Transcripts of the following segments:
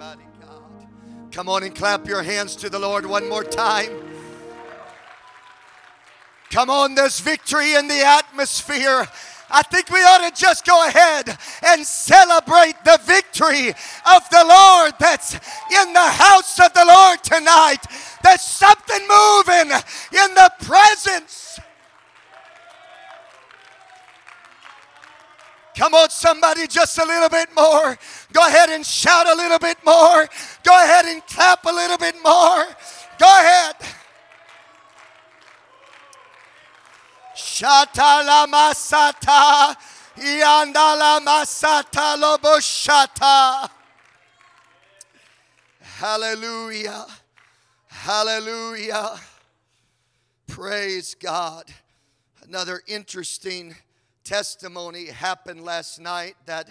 God. Come on and clap your hands to the Lord one more time. Come on, there's victory in the atmosphere. I think we ought to just go ahead and celebrate the victory of the Lord that's in the house of the Lord tonight. There's something moving in the presence. Come on, somebody, just a little bit more. Go ahead and shout a little bit more. Go ahead and clap a little bit more. Go ahead. Shatala masata. Yandala masata loboshata. Hallelujah. Hallelujah. Praise God. Another interesting testimony happened last night that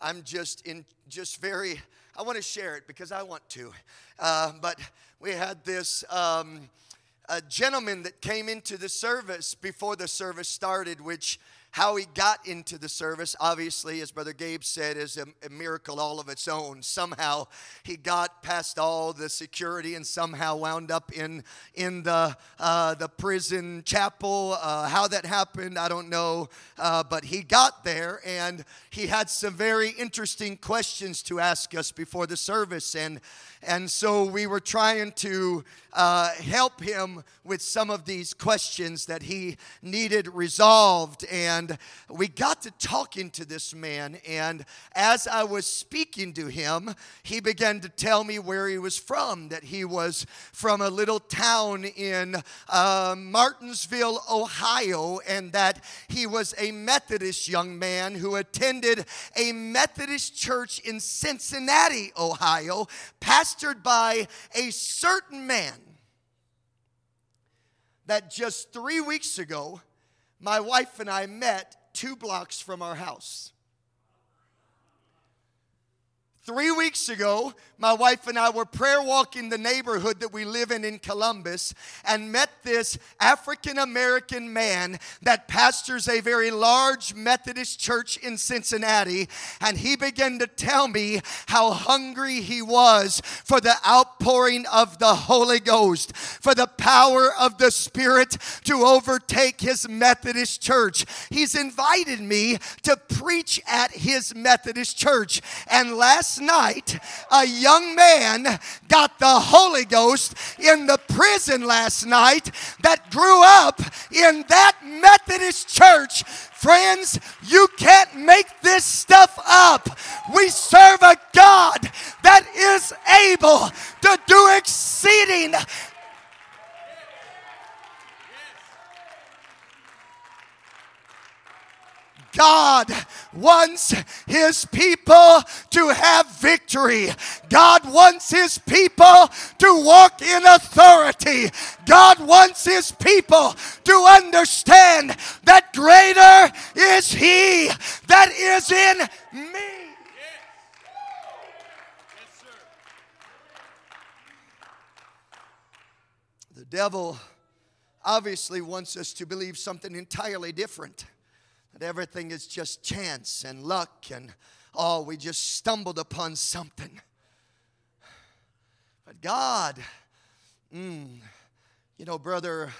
I'm just in just very I want to share it because I want to. Uh, but we had this um, a gentleman that came into the service before the service started, which how he got into the service, obviously, as Brother Gabe said, is a, a, miracle all of its own. Somehow he got past all the security and somehow wound up in, in the, uh, the prison chapel. Uh, how that happened, I don't know. Uh, but he got there and he had some very interesting questions to ask us before the service. And and so we were trying to uh, help him with some of these questions that he needed resolved. And we got to talking to this man. And as I was speaking to him, he began to tell me where he was from, that he was from a little town in uh, Martinsville, Ohio, and that he was a Methodist young man who attended a Methodist church in Cincinnati, Ohio, pastored by a certain man that just three weeks ago, my wife and I met two blocks from our house. Three weeks ago, my wife and I were prayer walking the neighborhood that we live in in Columbus and met this African American man that pastors a very large Methodist church in Cincinnati. And he began to tell me how hungry he was for the outpouring of the Holy Ghost, for the power of the Spirit to overtake his Methodist church. He's invited me to preach at his Methodist church. And last night, a young man got the Holy Ghost in the prison last night that grew up in that Methodist church. Friends, you can't make this stuff up. We serve a God that is able to do exceeding God wants His people to have victory. God wants His people to walk in authority. God wants His people to understand that greater is He that is in me. The devil obviously wants us to believe something entirely different that everything is just chance and luck and oh, we just stumbled upon something. But God, mm, you know, brother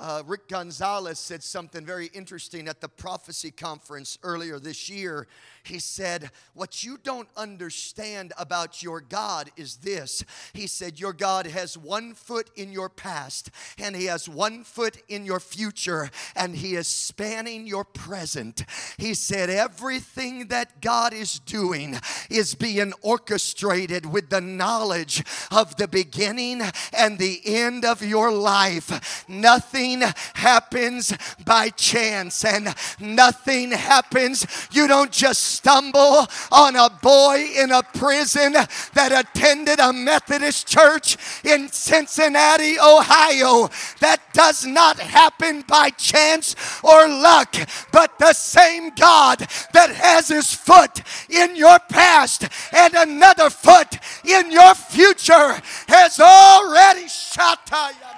uh, Rick Gonzalez said something very interesting at the prophecy conference earlier this year. He said, What you don't understand about your God is this. He said, Your God has one foot in your past, and He has one foot in your future, and He is spanning your present. He said, Everything that God is doing is being orchestrated with the knowledge of the beginning and the end of your life. Nothing happens by chance, and nothing happens. You don't just stumble on a boy in a prison that attended a Methodist church in Cincinnati, Ohio. That does not happen by chance or luck, but the same God that has his foot in your past and another foot in your future has already shot you.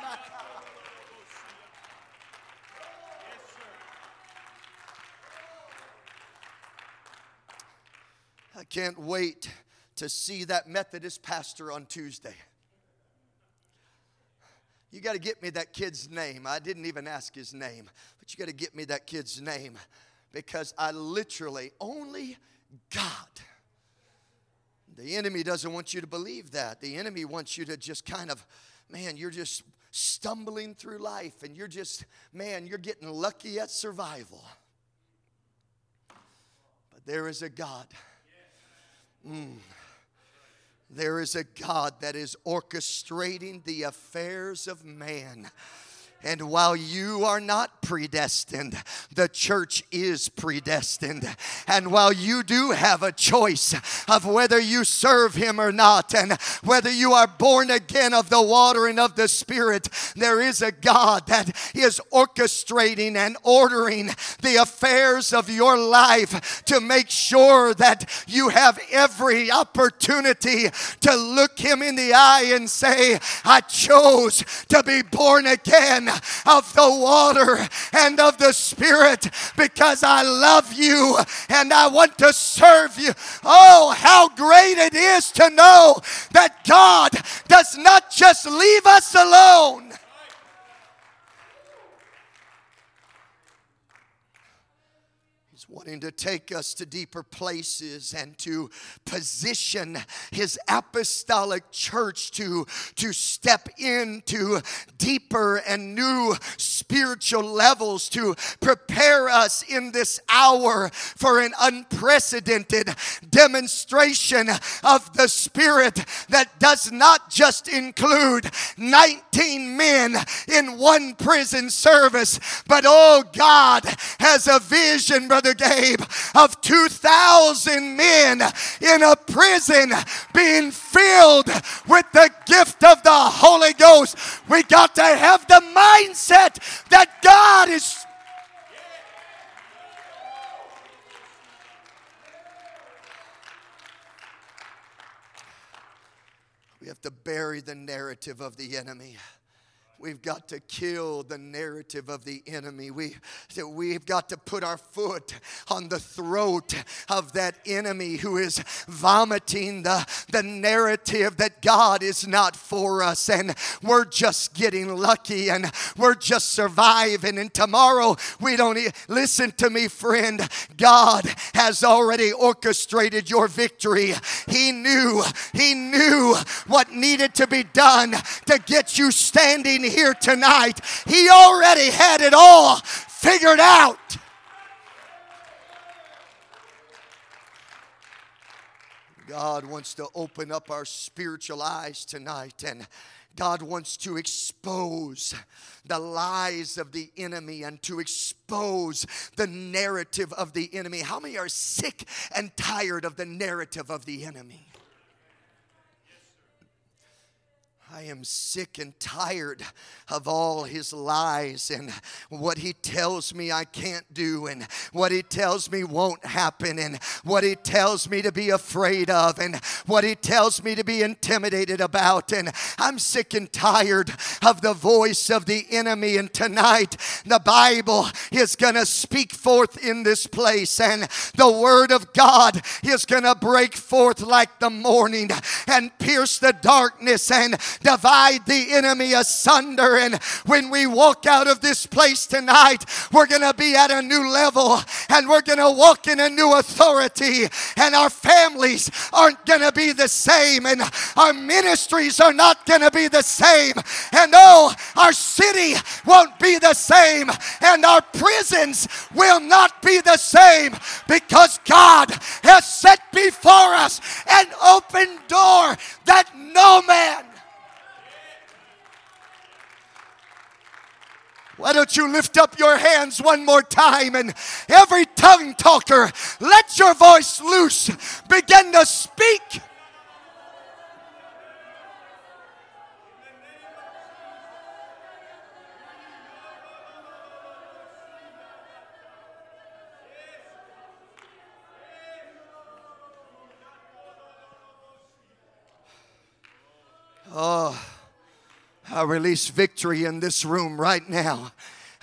I can't wait to see that Methodist pastor on Tuesday. You got to get me that kid's name. I didn't even ask his name, but you got to get me that kid's name because I literally, only God. The enemy doesn't want you to believe that. The enemy wants you to just kind of, man, you're just stumbling through life and you're just, man, you're getting lucky at survival. But there is a God. Mm. There is a God that is orchestrating the affairs of man. And while you are not predestined, the church is predestined. And while you do have a choice of whether you serve him or not, and whether you are born again of the water and of the spirit, there is a God that is orchestrating and ordering the affairs of your life to make sure that you have every opportunity to look him in the eye and say, I chose to be born again of the water and of the Spirit because I love you and I want to serve you. Oh, how great it is to know that God does not just leave us alone. Wanting to take us to deeper places and to position his apostolic church to, to step into deeper and new spiritual levels to prepare us in this hour for an unprecedented demonstration of the Spirit that does not just include 19 men in one prison service, but oh, God has a vision, Brother Of 2,000 men in a prison being filled with the gift of the Holy Ghost. We got to have the mindset that God is We have to bury the narrative of the enemy. We've got to kill the narrative of the enemy. We, we've got to put our foot on the throat of that enemy who is vomiting the, the narrative that God is not for us and we're just getting lucky and we're just surviving. And tomorrow we don't listen to me, friend. God has already orchestrated your victory. He knew, He knew what needed to be done to get you standing here tonight, He already had it all figured out. God wants to open up our spiritual eyes tonight and God wants to expose the lies of the enemy and to expose the narrative of the enemy. How many are sick and tired of the narrative of the enemy? I am sick and tired of all his lies and what he tells me I can't do and what he tells me won't happen and what he tells me to be afraid of and what he tells me to be intimidated about. And I'm sick and tired of the voice of the enemy. And tonight, the Bible is going to speak forth in this place and the word of God is going to break forth like the morning and pierce the darkness and divide the enemy asunder. And when we walk out of this place tonight, we're going to be at a new level and we're going to walk in a new authority. And our families aren't going to be the same, and our ministries are not going to be the same. And oh, our city won't be the same, and our prisons will not be the same because God has set before us an open door that no man Why don't you lift up your hands one more time and every tongue talker, let your voice loose. Begin to speak. Oh. I release victory in this room right now.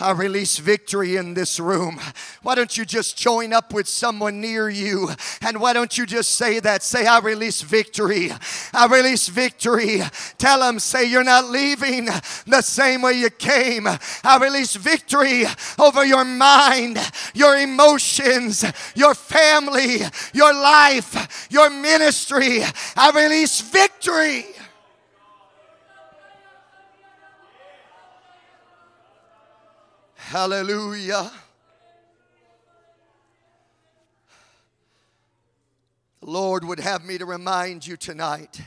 I release victory in this room. Why don't you just join up with someone near you? And why don't you just say that? Say, I release victory. I release victory. Tell them, say, you're not leaving the same way you came. I release victory over your mind, your emotions, your family, your life, your ministry. I release victory. Hallelujah. The Lord would have me to remind you tonight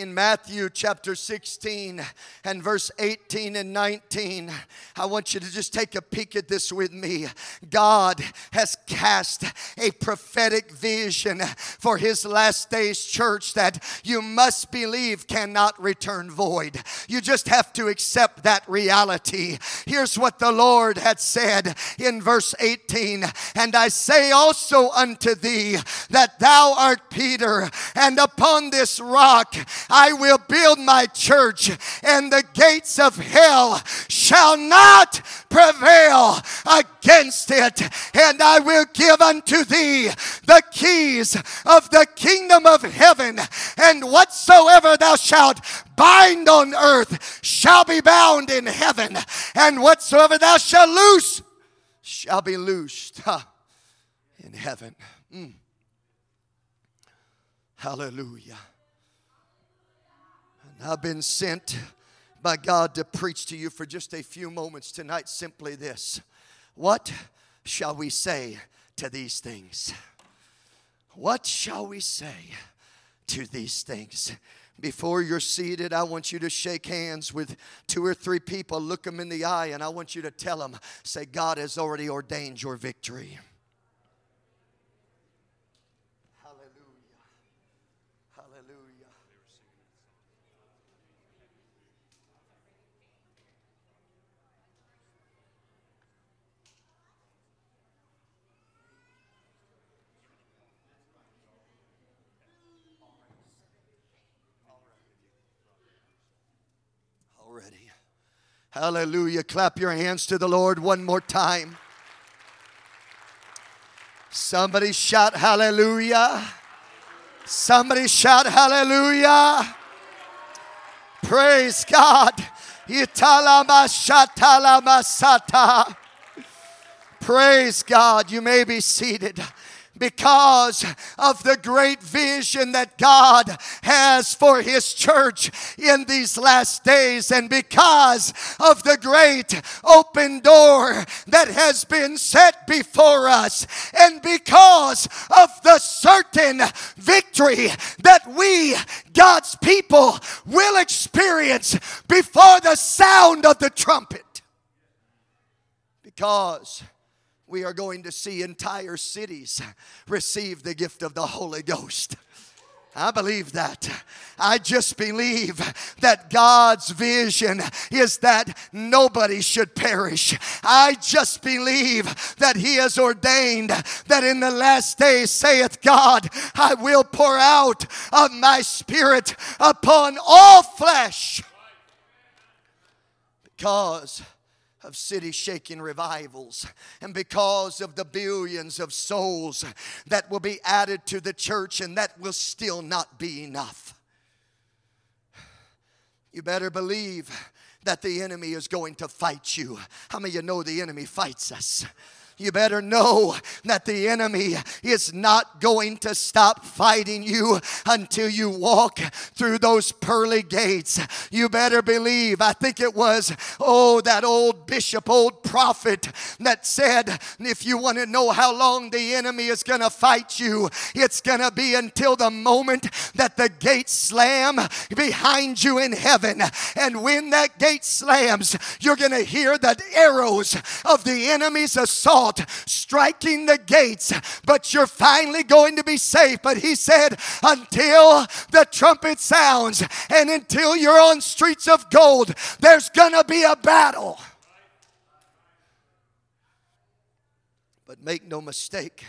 in Matthew chapter 16 and verse 18 and 19. I want you to just take a peek at this with me. God has cast a prophetic vision for his last days church that you must believe cannot return void. You just have to accept that reality. Here's what the Lord had said in verse 18 And I say also unto thee that thou art Peter, and upon this rock I will build my church, and the gates of hell shall not prevail against it. And I will give unto thee the keys of the kingdom of heaven, and whatsoever thou shalt bind on earth shall be bound in heaven, and whatsoever thou shalt loose shall be loosed in heaven. Mm. Hallelujah. I've been sent by God to preach to you for just a few moments tonight simply this What shall we say to these things? What shall we say to these things? Before you're seated, I want you to shake hands with two or three people, look them in the eye, and I want you to tell them, say, God has already ordained your victory. Hallelujah. Clap your hands to the Lord one more time. Somebody shout hallelujah. Somebody shout hallelujah. Praise God. Praise God. You may be seated because of the great vision that God has for His church in these last days, and because of the great open door that has been set before us, and because of the certain victory that we, God's people, will experience before the sound of the trumpet. Because we are going to see entire cities receive the gift of the Holy Ghost. I believe that. I just believe that God's vision is that nobody should perish. I just believe that He has ordained that in the last days, saith God, I will pour out of my spirit upon all flesh. Because of city shaking revivals and because of the billions of souls that will be added to the church and that will still not be enough. You better believe that the enemy is going to fight you. How many of you know the enemy fights us? You better know that the enemy is not going to stop fighting you until you walk through those pearly gates. You better believe. I think it was, oh, that old bishop, old prophet that said, if you want to know how long the enemy is going to fight you, it's going to be until the moment that the gates slam behind you in heaven. And when that gate slams, you're going to hear the arrows of the enemy's assault striking the gates, but you're finally going to be safe. But he said, until the trumpet sounds and until you're on streets of gold, there's going to be a battle. But make no mistake,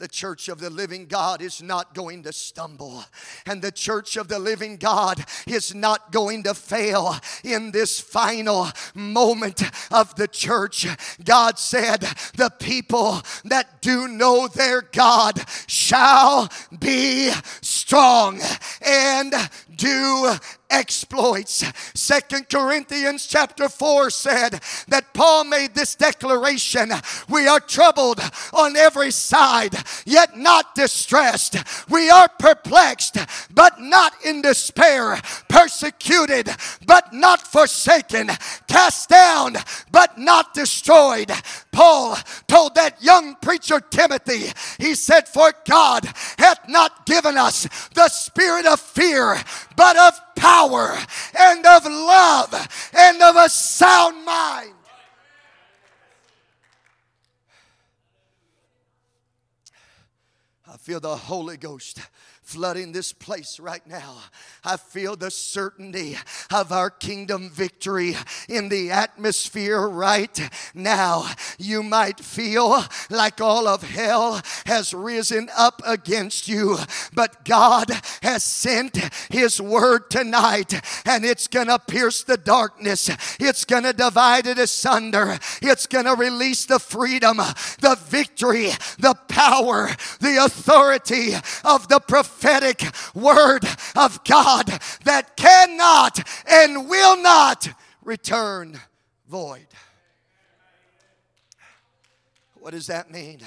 the church of the living God is not going to stumble. And the church of the living God is not going to fail in this final moment of the church. God said, The people that do know their God shall be strong and do exploits. Second Corinthians chapter 4 said that Paul made this declaration We are troubled on every side, yet not distressed. We are perplexed, but not in despair. Persecuted, but not forsaken. Cast down, but not destroyed. Paul told that young preacher Timothy, he said, For God hath not given us the spirit of fear, but of power and of love and of a sound mind. I feel the Holy Ghost flooding this place right now. I feel the certainty of our kingdom victory in the atmosphere right now. You might feel like all of hell has risen up against you, but God has sent His word tonight and it's gonna pierce the darkness, it's gonna divide it asunder, it's gonna release the freedom, the victory, the power, the authority of the prophetic word of God that cannot and will not return void. What does that mean?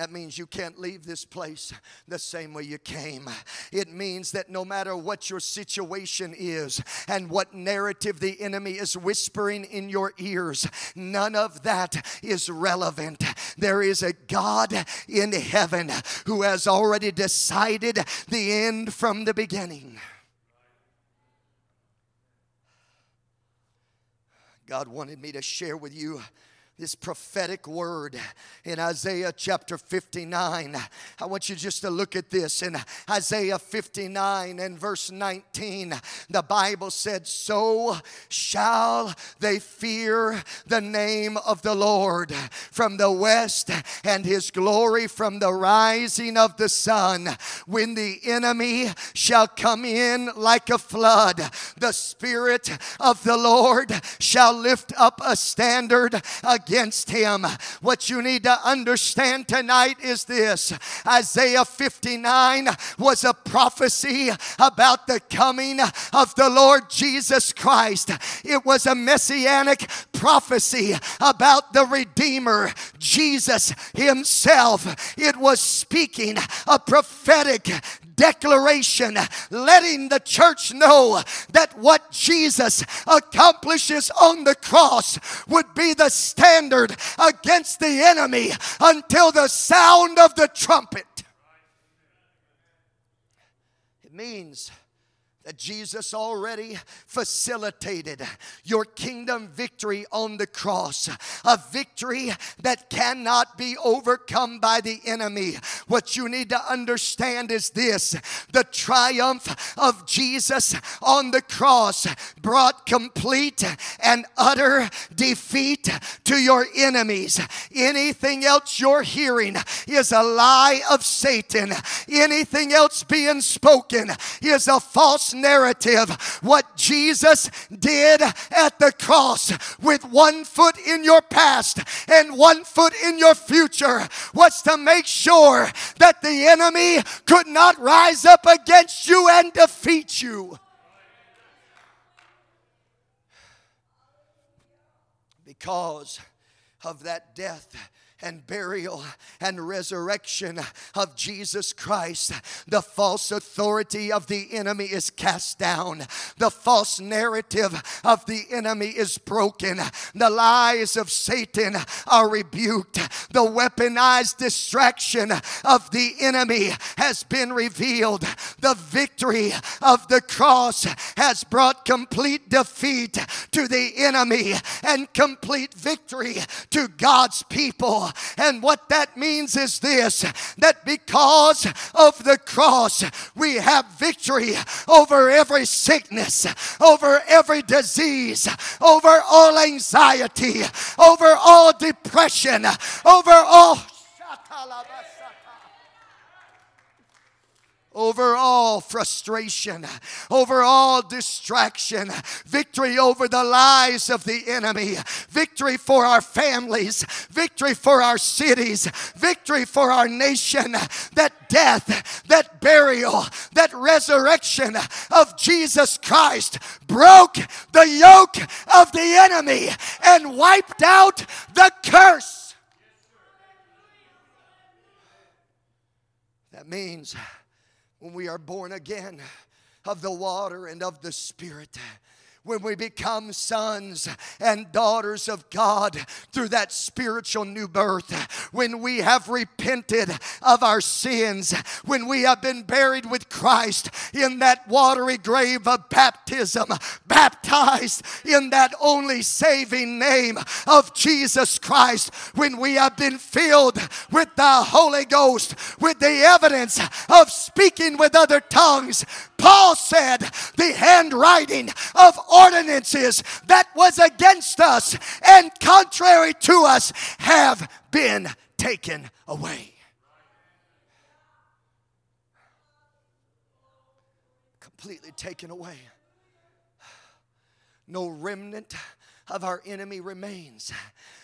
That means you can't leave this place the same way you came. It means that no matter what your situation is and what narrative the enemy is whispering in your ears, none of that is relevant. There is a God in heaven who has already decided the end from the beginning. God wanted me to share with you this prophetic word in Isaiah chapter 59. I want you just to look at this in Isaiah 59 and verse 19. The Bible said, So shall they fear the name of the Lord from the west and his glory from the rising of the sun. When the enemy shall come in like a flood, the Spirit of the Lord shall lift up a standard against against him. What you need to understand tonight is this Isaiah 59 was a prophecy about the coming of the Lord Jesus Christ, it was a messianic prophecy about the Redeemer, Jesus Himself. It was speaking a prophetic declaration, letting the church know that what Jesus accomplishes on the cross would be the standard against the enemy until the sound of the trumpet. It means that Jesus already facilitated your kingdom victory on the cross, a victory that cannot be overcome by the enemy. What you need to understand is this the triumph of Jesus on the cross brought complete and utter defeat to your enemies. Anything else you're hearing is a lie of Satan, anything else being spoken is a false narrative. What Jesus did at the cross with one foot in your past and one foot in your future was to make sure that the enemy could not rise up against you and defeat you. Because of that death and burial and resurrection of Jesus Christ, the false authority of the enemy is cast down. The false narrative of the enemy is broken. The lies of Satan are rebuked. The weaponized distraction of the enemy has been revealed. The victory of the cross has brought complete defeat to the enemy and complete victory to God's people. And what that means is this that because of the cross, we have victory over every sickness, over every disease, over all anxiety, over all depression, over all. Over all frustration, over all distraction, victory over the lies of the enemy, victory for our families, victory for our cities, victory for our nation. That death, that burial, that resurrection of Jesus Christ broke the yoke of the enemy and wiped out the curse. That means when we are born again of the water and of the Spirit when we become sons and daughters of God through that spiritual new birth, when we have repented of our sins, when we have been buried with Christ in that watery grave of baptism, baptized in that only saving name of Jesus Christ, when we have been filled with the Holy Ghost, with the evidence of speaking with other tongues, Paul said, the handwriting of ordinances that was against us and contrary to us have been taken away. Completely taken away. No remnant of our enemy remains.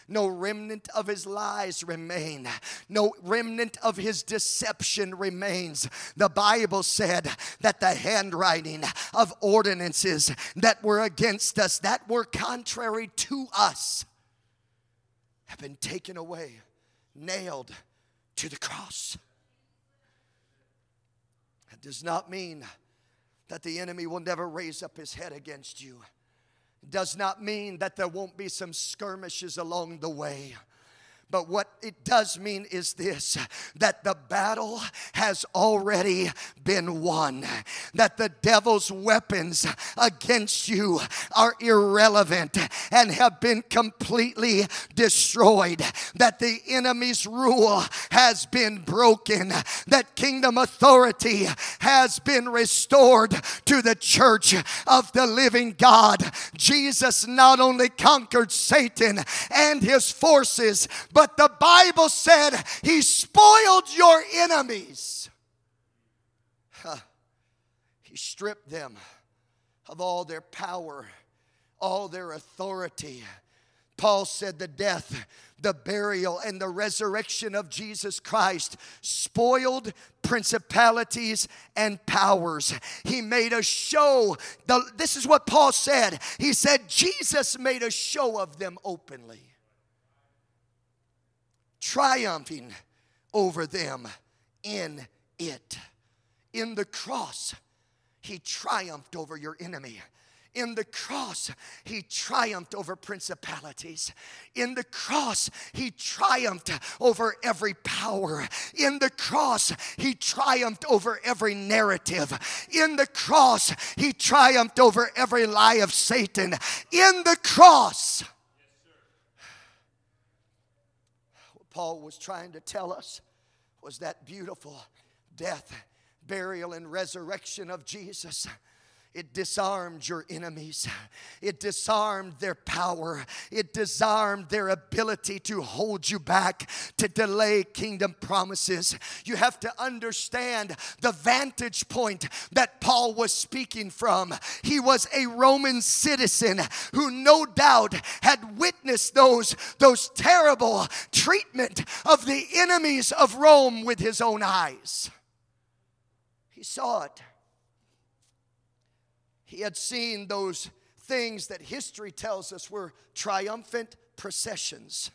No remnant of his lies remain. No remnant of his deception remains. The Bible said that the handwriting of ordinances that were against us, that were contrary to us, have been taken away, nailed to the cross. That does not mean that the enemy will never raise up his head against you does not mean that there won't be some skirmishes along the way. But what it does mean is this that the battle has already been won, that the devil's weapons against you are irrelevant and have been completely destroyed, that the enemy's rule has been broken, that kingdom authority has been restored to the church of the living God. Jesus not only conquered Satan and his forces, but the Bible said he spoiled your enemies. Huh. He stripped them of all their power, all their authority. Paul said the death, the burial, and the resurrection of Jesus Christ spoiled principalities and powers. He made a show. this is what Paul said. He said, Jesus made a show of them openly triumphing over them in it. In the cross, he triumphed over your enemy. In the cross, he triumphed over principalities. In the cross, he triumphed over every power. In the cross, he triumphed over every narrative. In the cross, he triumphed over every lie of Satan. In the cross, Paul was trying to tell us was that beautiful death, burial, and resurrection of Jesus. It disarmed your enemies. It disarmed their power. It disarmed their ability to hold you back, to delay kingdom promises. You have to understand the vantage point that Paul was speaking from. He was a Roman citizen who no doubt had witnessed those, those terrible treatment of the enemies of Rome with his own eyes. He saw it. He had seen those things that history tells us were triumphant processions.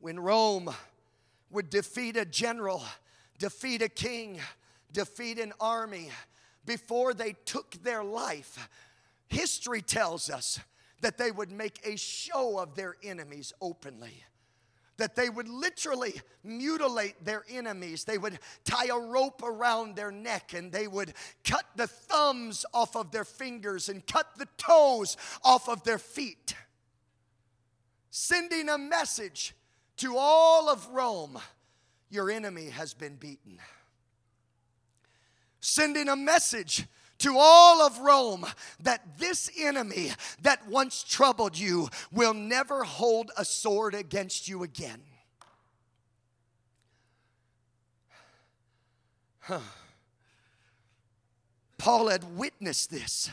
When Rome would defeat a general, defeat a king, defeat an army, before they took their life, history tells us that they would make a show of their enemies openly that they would literally mutilate their enemies. They would tie a rope around their neck and they would cut the thumbs off of their fingers and cut the toes off of their feet, sending a message to all of Rome your enemy has been beaten. Sending a message to all of Rome that this enemy that once troubled you will never hold a sword against you again. Huh. Paul had witnessed this,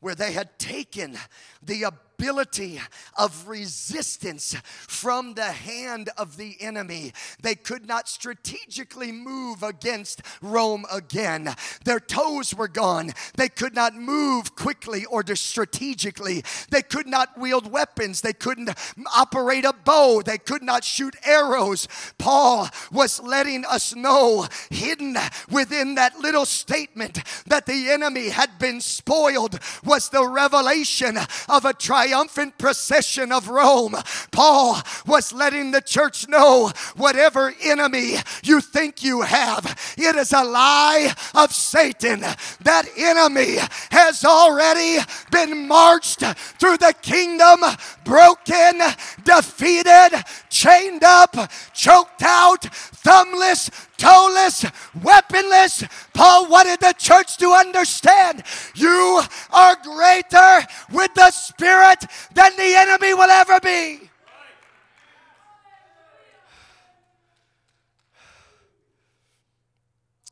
where they had taken the ability of resistance from the hand of the enemy. They could not strategically move against Rome again. Their toes were gone. They could not move quickly or strategically. They could not wield weapons. They couldn't operate a bow. They could not shoot arrows. Paul was letting us know, hidden within that little statement, that the enemy had been spoiled was the revelation of a triumph triumphant procession of Rome, Paul was letting the church know whatever enemy you think you have, it is a lie of Satan. That enemy has already been marched through the kingdom, broken, defeated, chained up, choked out, thumbless, toeless, weaponless. Paul wanted the church to understand you are greater with the Spirit than the enemy will ever be.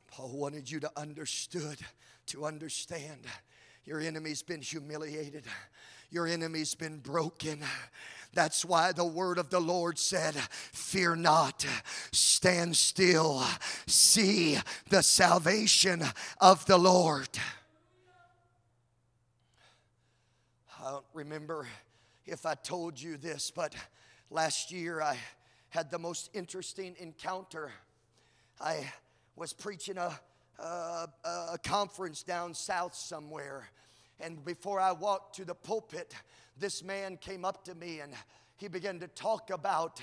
Paul wanted you to understood, to understand your enemy's been humiliated. Your enemy's been broken. That's why the word of the Lord said, Fear not, stand still, see the salvation of the Lord. I don't remember if I told you this, but last year I had the most interesting encounter. I was preaching a, a, a conference down south somewhere, and before I walked to the pulpit, this man came up to me and he began to talk about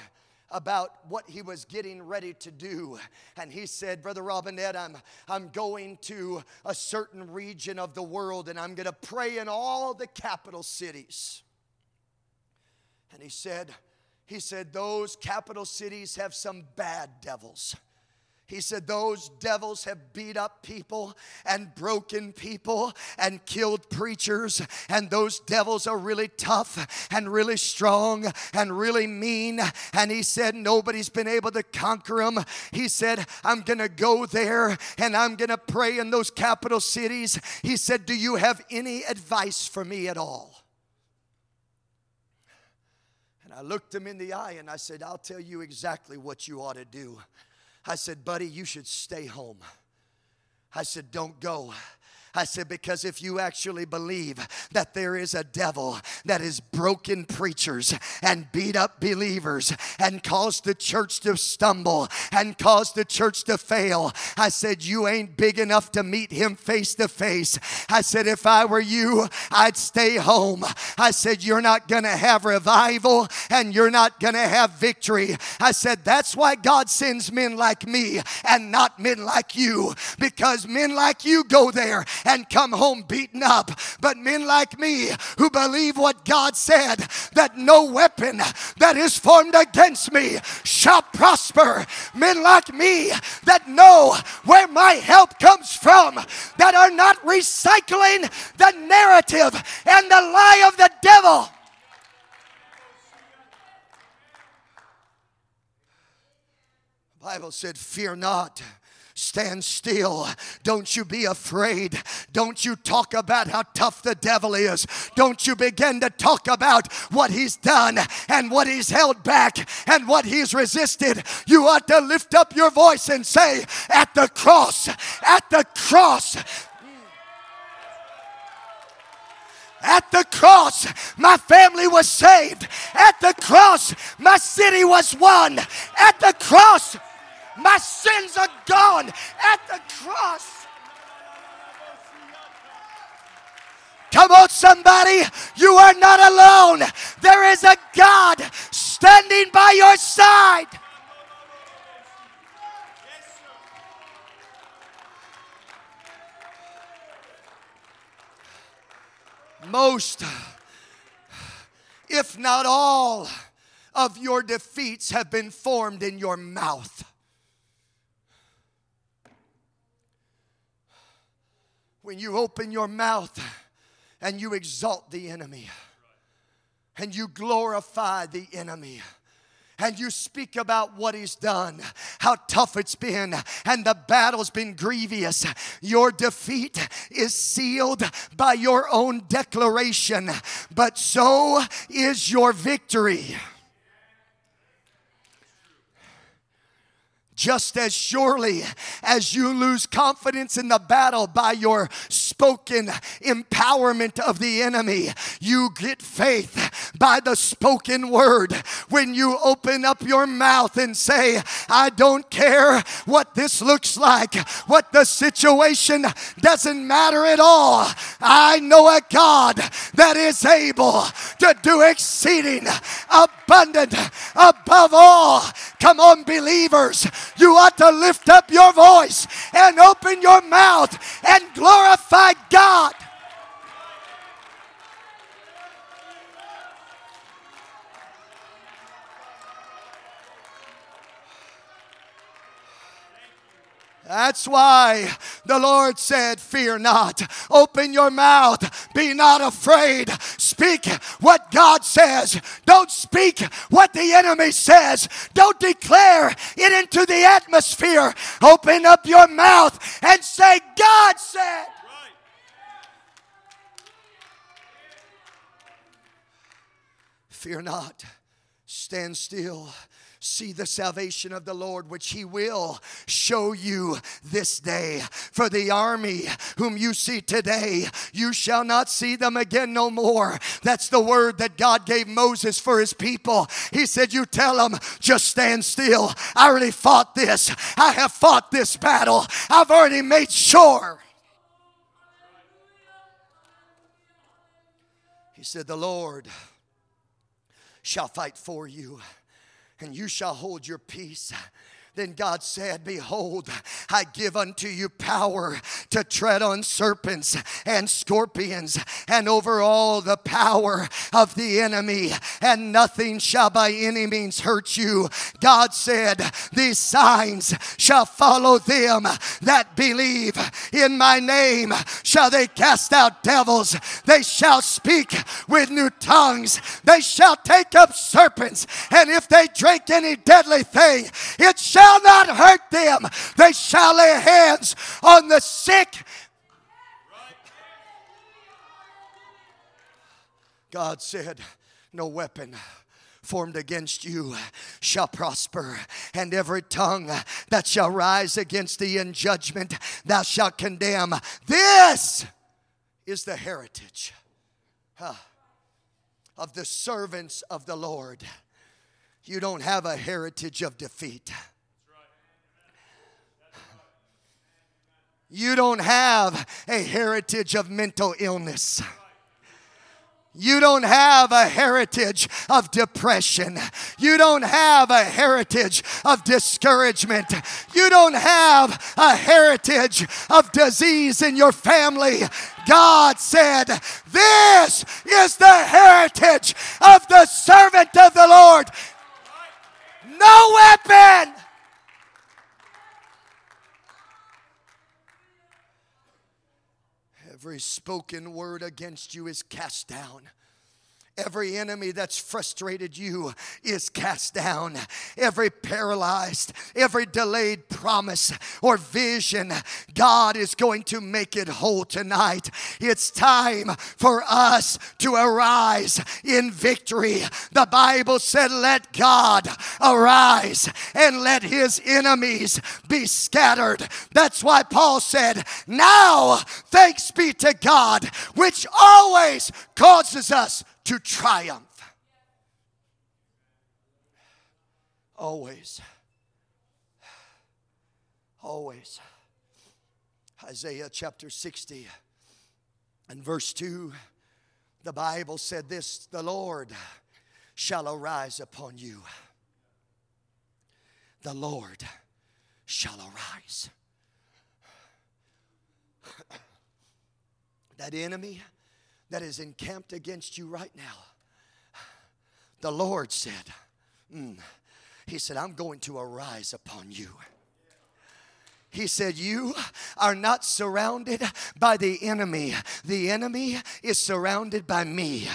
about what he was getting ready to do. And he said, Brother Robinette, I'm, I'm going to a certain region of the world and I'm going to pray in all the capital cities. And he said, he said, those capital cities have some bad devils. He said, Those devils have beat up people and broken people and killed preachers. And those devils are really tough and really strong and really mean. And he said, Nobody's been able to conquer them. He said, I'm to go there and I'm to pray in those capital cities. He said, Do you have any advice for me at all? And I looked him in the eye and I said, I'll tell you exactly what you ought to do. I said, buddy, you should stay home. I said, don't go. I said, because if you actually believe that there is a devil that is broken preachers and beat up believers and caused the church to stumble and caused the church to fail, I said, you ain't big enough to meet him face to face. I said, if I were you, I'd stay home. I said, you're not going to have revival and you're not going to have victory. I said, that's why God sends men like me and not men like you because men like you go there and come home beaten up. But men like me who believe what God said that no weapon that is formed against me shall prosper. Men like me that know where my help comes from, that are not recycling the narrative and the lie of the devil. Bible said, Fear not. Stand still. Don't you be afraid. Don't you talk about how tough the devil is. Don't you begin to talk about what he's done and what he's held back and what he's resisted. You ought to lift up your voice and say, At the cross, at the cross, At the cross, my family was saved. At the cross, my city was won. At the cross, my sins are gone at the cross. Come on, somebody. You are not alone. There is a God standing by your side. Most, if not all, of your defeats have been formed in your mouth. When you open your mouth and you exalt the enemy and you glorify the enemy and you speak about what he's done, how tough it's been, and the battle's been grievous, your defeat is sealed by your own declaration, but so is your victory. Just as surely as you lose confidence in the battle by your spoken empowerment of the enemy, you get faith by the spoken word. When you open up your mouth and say, I don't care what this looks like, what the situation doesn't matter at all. I know a God that is able to do exceeding abundant above all. Come on, believers you ought to lift up your voice and open your mouth and glorify God. That's why the Lord said, Fear not. Open your mouth. Be not afraid. Speak what God says. Don't speak what the enemy says. Don't declare it into the atmosphere. Open up your mouth and say, God said. Fear not. Stand still see the salvation of the Lord, which He will show you this day. For the army whom you see today, you shall not see them again no more. That's the word that God gave Moses for His people. He said, You tell them, just stand still. I already fought this, I have fought this battle, I've already made sure. He said, The Lord shall fight for you and you shall hold your peace. Then God said, Behold, I give unto you power to tread on serpents and scorpions and over all the power of the enemy, and nothing shall by any means hurt you. God said, These signs shall follow them that believe. In my name shall they cast out devils, they shall speak with new tongues, they shall take up serpents, and if they drink any deadly thing, it shall shall not hurt them. They shall lay hands on the sick. God said, No weapon formed against you shall prosper, and every tongue that shall rise against thee in judgment thou shalt condemn. This is the heritage huh, of the servants of the Lord. You don't have a heritage of defeat. You don't have a heritage of mental illness. You don't have a heritage of depression. You don't have a heritage of discouragement. You don't have a heritage of disease in your family. God said, This is the heritage of the servant of the Lord. No weapon Every spoken word against you is cast down. Every enemy that's frustrated you is cast down. Every paralyzed, every delayed promise or vision, God is going to make it whole tonight. It's time for us to arise in victory. The Bible said, Let God arise and let his enemies be scattered. That's why Paul said, Now thanks be to God, which always causes us to triumph. Always. Always. Isaiah chapter 60 and verse 2, the Bible said this The Lord shall arise upon you. The Lord shall arise. that enemy that is encamped against you right now. The Lord said, mm, He said, I'm going to arise upon you. He said, You are not surrounded by the enemy. The enemy is surrounded by me.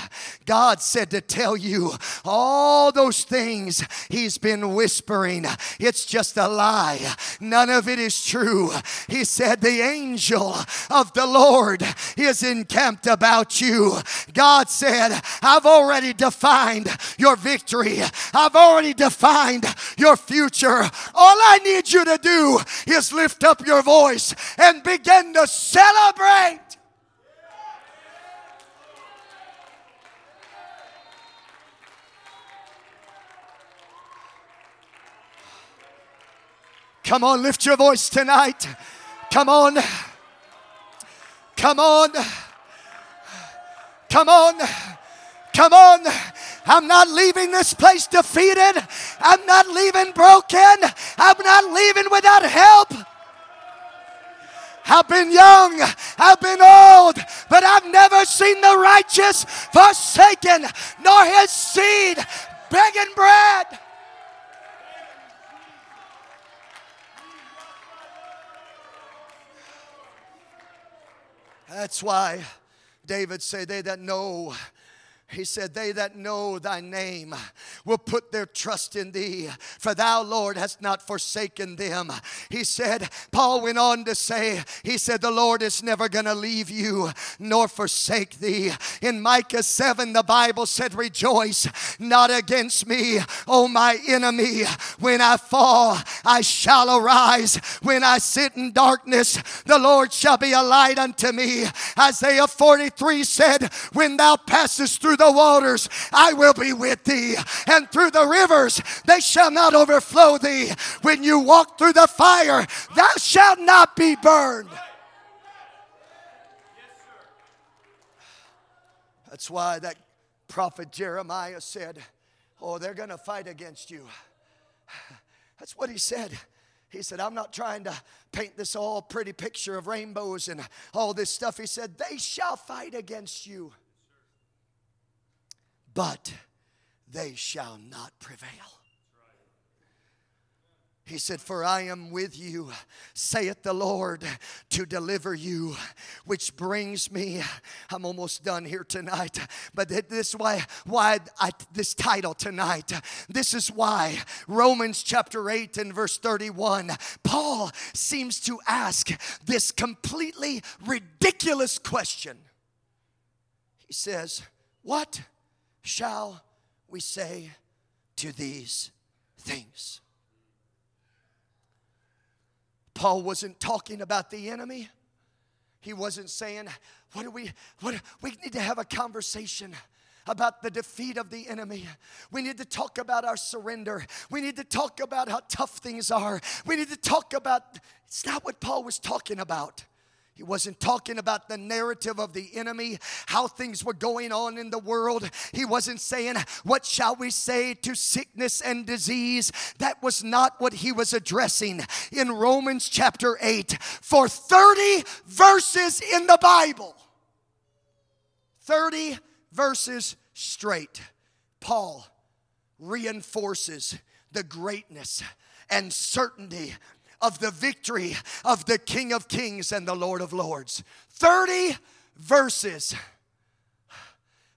God said to tell you all those things He's been whispering. It's just a lie. None of it is true. He said, The angel of the Lord is encamped about you. God said, I've already defined your victory, I've already defined your future. All I need you to do is lift up your voice and begin to celebrate. Come on, lift your voice tonight. Come on. Come on. Come on. Come on. I'm not leaving this place defeated. I'm not leaving broken. I'm not leaving without help. I've been young, I've been old, but I've never seen the righteous forsaken, nor his seed begging bread. That's why David said, They that know he said, They that know thy name will put their trust in thee, for thou, Lord, hast not forsaken them. He said, Paul went on to say, He said, The Lord is never going to leave you nor forsake thee. In Micah 7, the Bible said, Rejoice not against me, O my enemy. When I fall, I shall arise. When I sit in darkness, the Lord shall be a light unto me. Isaiah 43 said, When thou passest through the waters, I will be with thee. And through the rivers, they shall not overflow thee. When you walk through the fire, thou shalt not be burned. That's why that prophet Jeremiah said, Oh, they're going to fight against you. That's what he said. He said, I'm not trying to paint this all pretty picture of rainbows and all this stuff. He said, They shall fight against you but they shall not prevail. He said, For I am with you, saith the Lord, to deliver you, which brings me. I'm almost done here tonight, but this is why, why I, this title tonight. This is why Romans chapter 8 and verse 31, Paul seems to ask this completely ridiculous question. He says, What? Shall we say to these things? Paul wasn't talking about the enemy. He wasn't saying, what do we what we need to have a conversation about the defeat of the enemy. We need to talk about our surrender. We need to talk about how tough things are. We need to talk about it's not what Paul was talking about. He wasn't talking about the narrative of the enemy, how things were going on in the world. He wasn't saying, What shall we say to sickness and disease? That was not what he was addressing in Romans chapter 8. For 30 verses in the Bible, 30 verses straight, Paul reinforces the greatness and certainty of the victory of the King of Kings and the Lord of Lords. 30 verses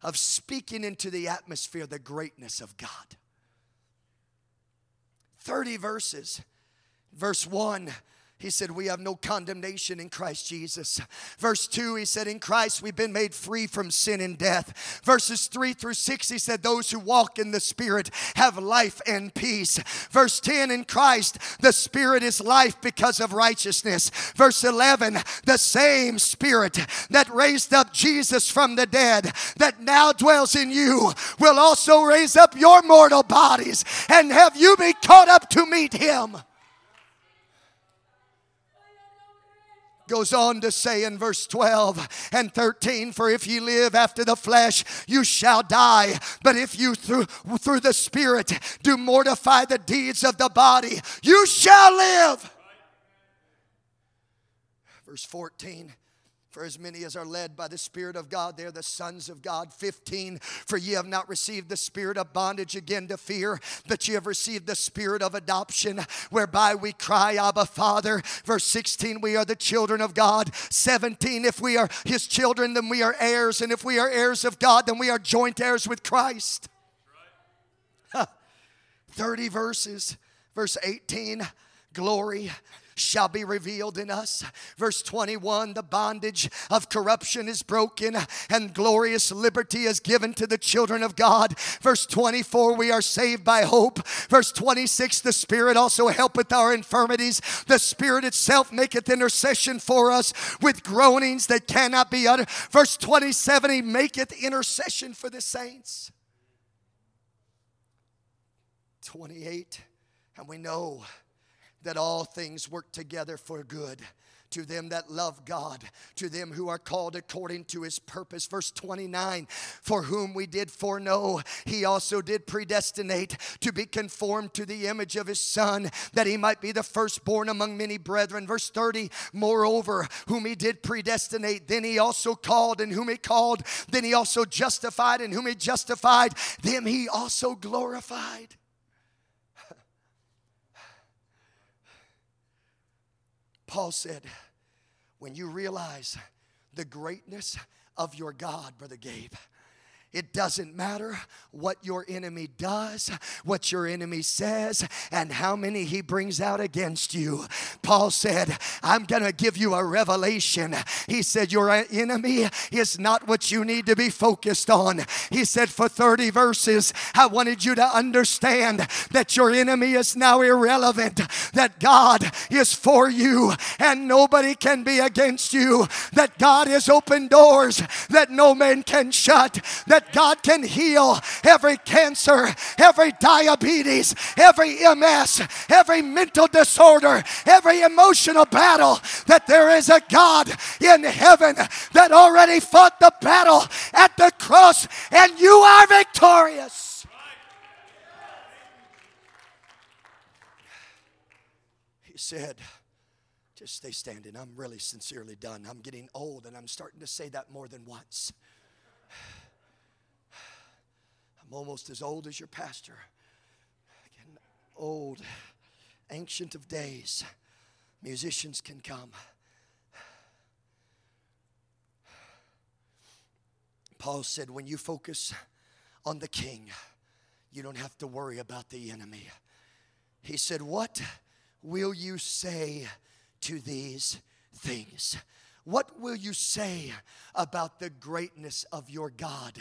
of speaking into the atmosphere the greatness of God. 30 verses. Verse 1 he said, We have no condemnation in Christ Jesus. Verse 2, he said, In Christ we've been made free from sin and death. Verses 3 through 6, he said, Those who walk in the Spirit have life and peace. Verse 10, in Christ, the Spirit is life because of righteousness. Verse 11, the same Spirit that raised up Jesus from the dead, that now dwells in you, will also raise up your mortal bodies and have you be caught up to meet Him. Goes on to say in verse 12 and 13 for if you live after the flesh you shall die. But if you through through the spirit do mortify the deeds of the body you shall live. Verse 14 For as many as are led by the Spirit of God, they're the sons of God. 15, for ye have not received the spirit of bondage again to fear, but ye have received the spirit of adoption, whereby we cry, Abba, Father. Verse 16, we are the children of God. 17, if we are his children, then we are heirs. And if we are heirs of God, then we are joint heirs with Christ. 30 verses. Verse 18, glory shall be revealed in us. Verse 21 the bondage of corruption is broken and glorious liberty is given to the children of God. Verse 24 we are saved by hope. Verse 26 the Spirit also helpeth our infirmities. The Spirit itself maketh intercession for us with groanings that cannot be uttered. Verse 27 He maketh intercession for the saints. 28 and we know that all things work together for good to them that love God, to them who are called according to his purpose. Verse 29 For whom we did foreknow, he also did predestinate to be conformed to the image of his Son, that he might be the firstborn among many brethren. Verse 30 Moreover, whom he did predestinate, then he also called, and whom he called, then he also justified, and whom he justified, them he also glorified. Paul said, when you realize the greatness of your God, Brother Gabe, it doesn't matter what your enemy does, what your enemy says, and how many he brings out against you. Paul said, I'm going to give you a revelation. He said, Your enemy is not what you need to be focused on. He said, For 30 verses, I wanted you to understand that your enemy is now irrelevant, that God is for you and nobody can be against you, that God has opened doors that no man can shut, that that God can heal every cancer, every diabetes, every MS, every mental disorder, every emotional battle, that there is a God in heaven that already fought the battle at the cross and you are victorious. He said, just stay standing. I'm really sincerely done. I'm getting old and I'm starting to say that more than once. I'm almost as old as your pastor. Again, old, ancient of days. Musicians can come. Paul said, when you focus on the king, you don't have to worry about the enemy. He said, What will you say to these things? What will you say about the greatness of your God?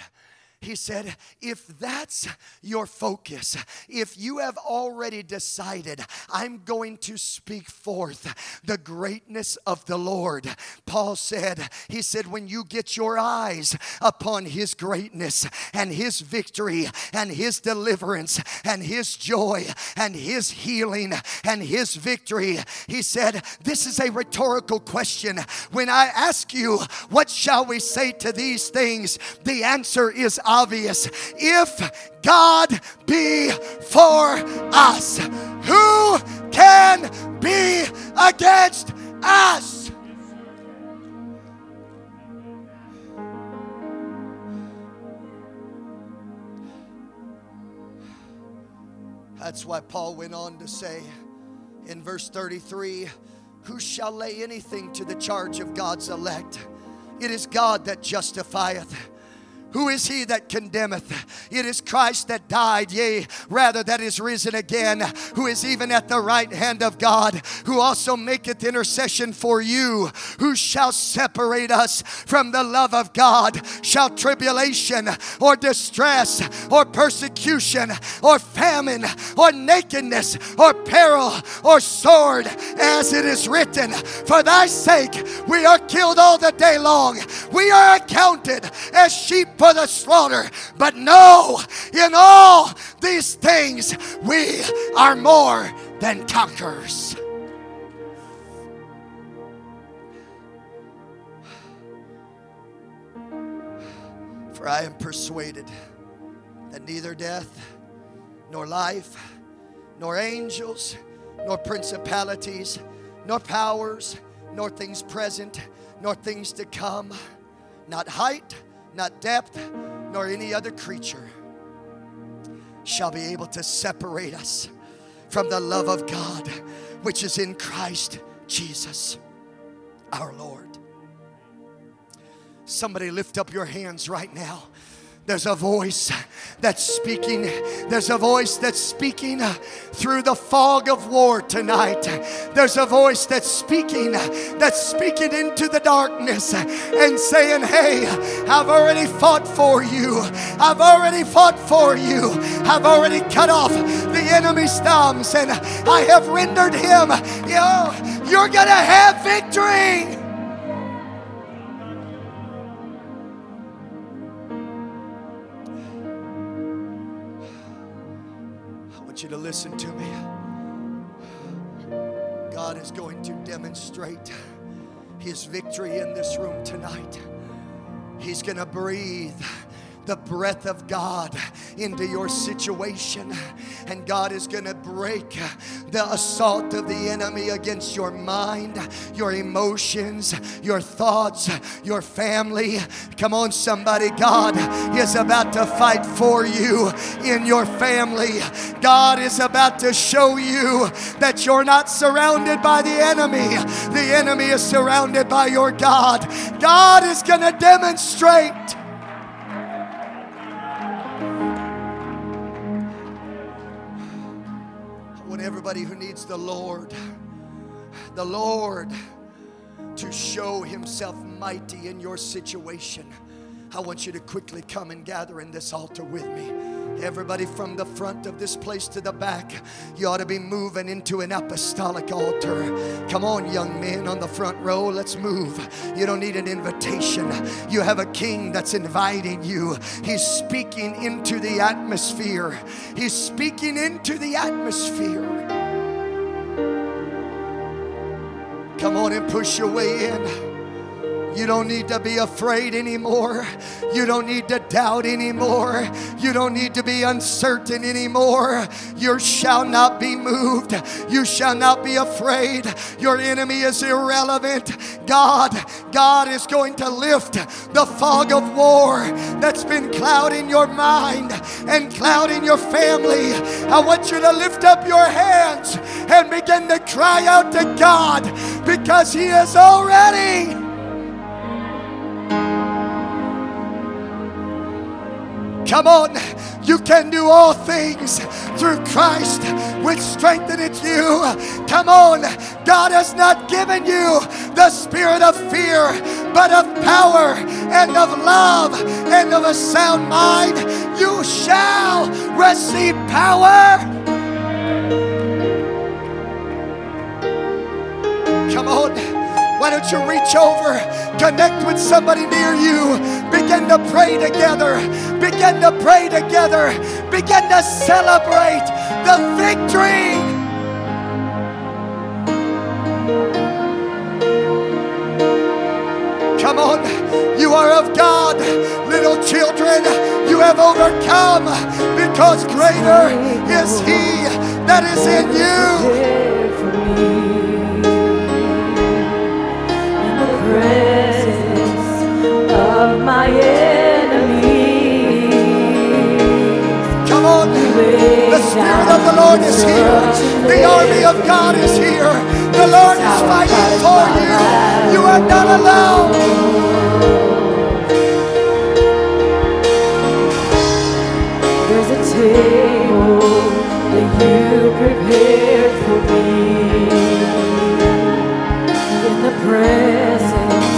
He said, if that's your focus, if you have already decided, I'm going to speak forth the greatness of the Lord. Paul said, He said, when you get your eyes upon His greatness and His victory and His deliverance and His joy and His healing and His victory, He said, This is a rhetorical question. When I ask you, What shall we say to these things? the answer is obvious. If God be for us, who can be against us? That's why Paul went on to say in verse 33 Who shall lay anything to the charge of God's elect? It is God that justifieth. Who is he that condemneth? It is Christ that died, yea, rather that is risen again, who is even at the right hand of God, who also maketh intercession for you. Who shall separate us from the love of God? Shall tribulation or distress or persecution or famine or nakedness or peril or sword, as it is written, For thy sake we are killed all the day long, we are accounted as sheep for the slaughter. But no, in all these things, we are more than conquerors. For I am persuaded that neither death, nor life, nor angels, nor principalities, nor powers, nor things present nor things to come, not height, not depth, nor any other creature shall be able to separate us from the love of God which is in Christ Jesus our Lord. Somebody lift up your hands right now. There's a voice that's speaking. There's a voice that's speaking through the fog of war tonight. There's a voice that's speaking, that's speaking into the darkness and saying, Hey, I've already fought for you. I've already fought for you. I've already cut off the enemy's thumbs and I have rendered him. You know, you're going to have victory. Want you to listen to me. God is going to demonstrate his victory in this room tonight. He's going to breathe the breath of God into your situation. And God is going to break the assault of the enemy against your mind, your emotions, your thoughts, your family. Come on, somebody. God is about to fight for you in your family. God is about to show you that you're not surrounded by the enemy, the enemy is surrounded by your God. God is going to demonstrate everybody who needs the Lord, the Lord to show Himself mighty in your situation. I want you to quickly come and gather in this altar with me. Everybody from the front of this place to the back, you ought to be moving into an apostolic altar. Come on, young men on the front row, let's move. You don't need an invitation. You have a king that's inviting you. He's speaking into the atmosphere. He's speaking into the atmosphere. Come on and push your way in. You don't need to be afraid anymore. You don't need to doubt anymore. You don't need to be uncertain anymore. You shall not be moved. You shall not be afraid. Your enemy is irrelevant. God, God is going to lift the fog of war that's been clouding your mind and clouding your family. I want you to lift up your hands and begin to cry out to God because He is already Come on, you can do all things through Christ, which strengtheneth you. Come on, God has not given you the spirit of fear, but of power and of love and of a sound mind. You shall receive power. Come on. Why don't you reach over, connect with somebody near you, begin to pray together, begin to pray together, begin to celebrate the victory. Come on, you are of God, little children. You have overcome because greater is He that is in you. The Spirit of the Lord is here. The army of God is here. The Lord is fighting for you. You are not alone. There's a table that you prepared for me in the presence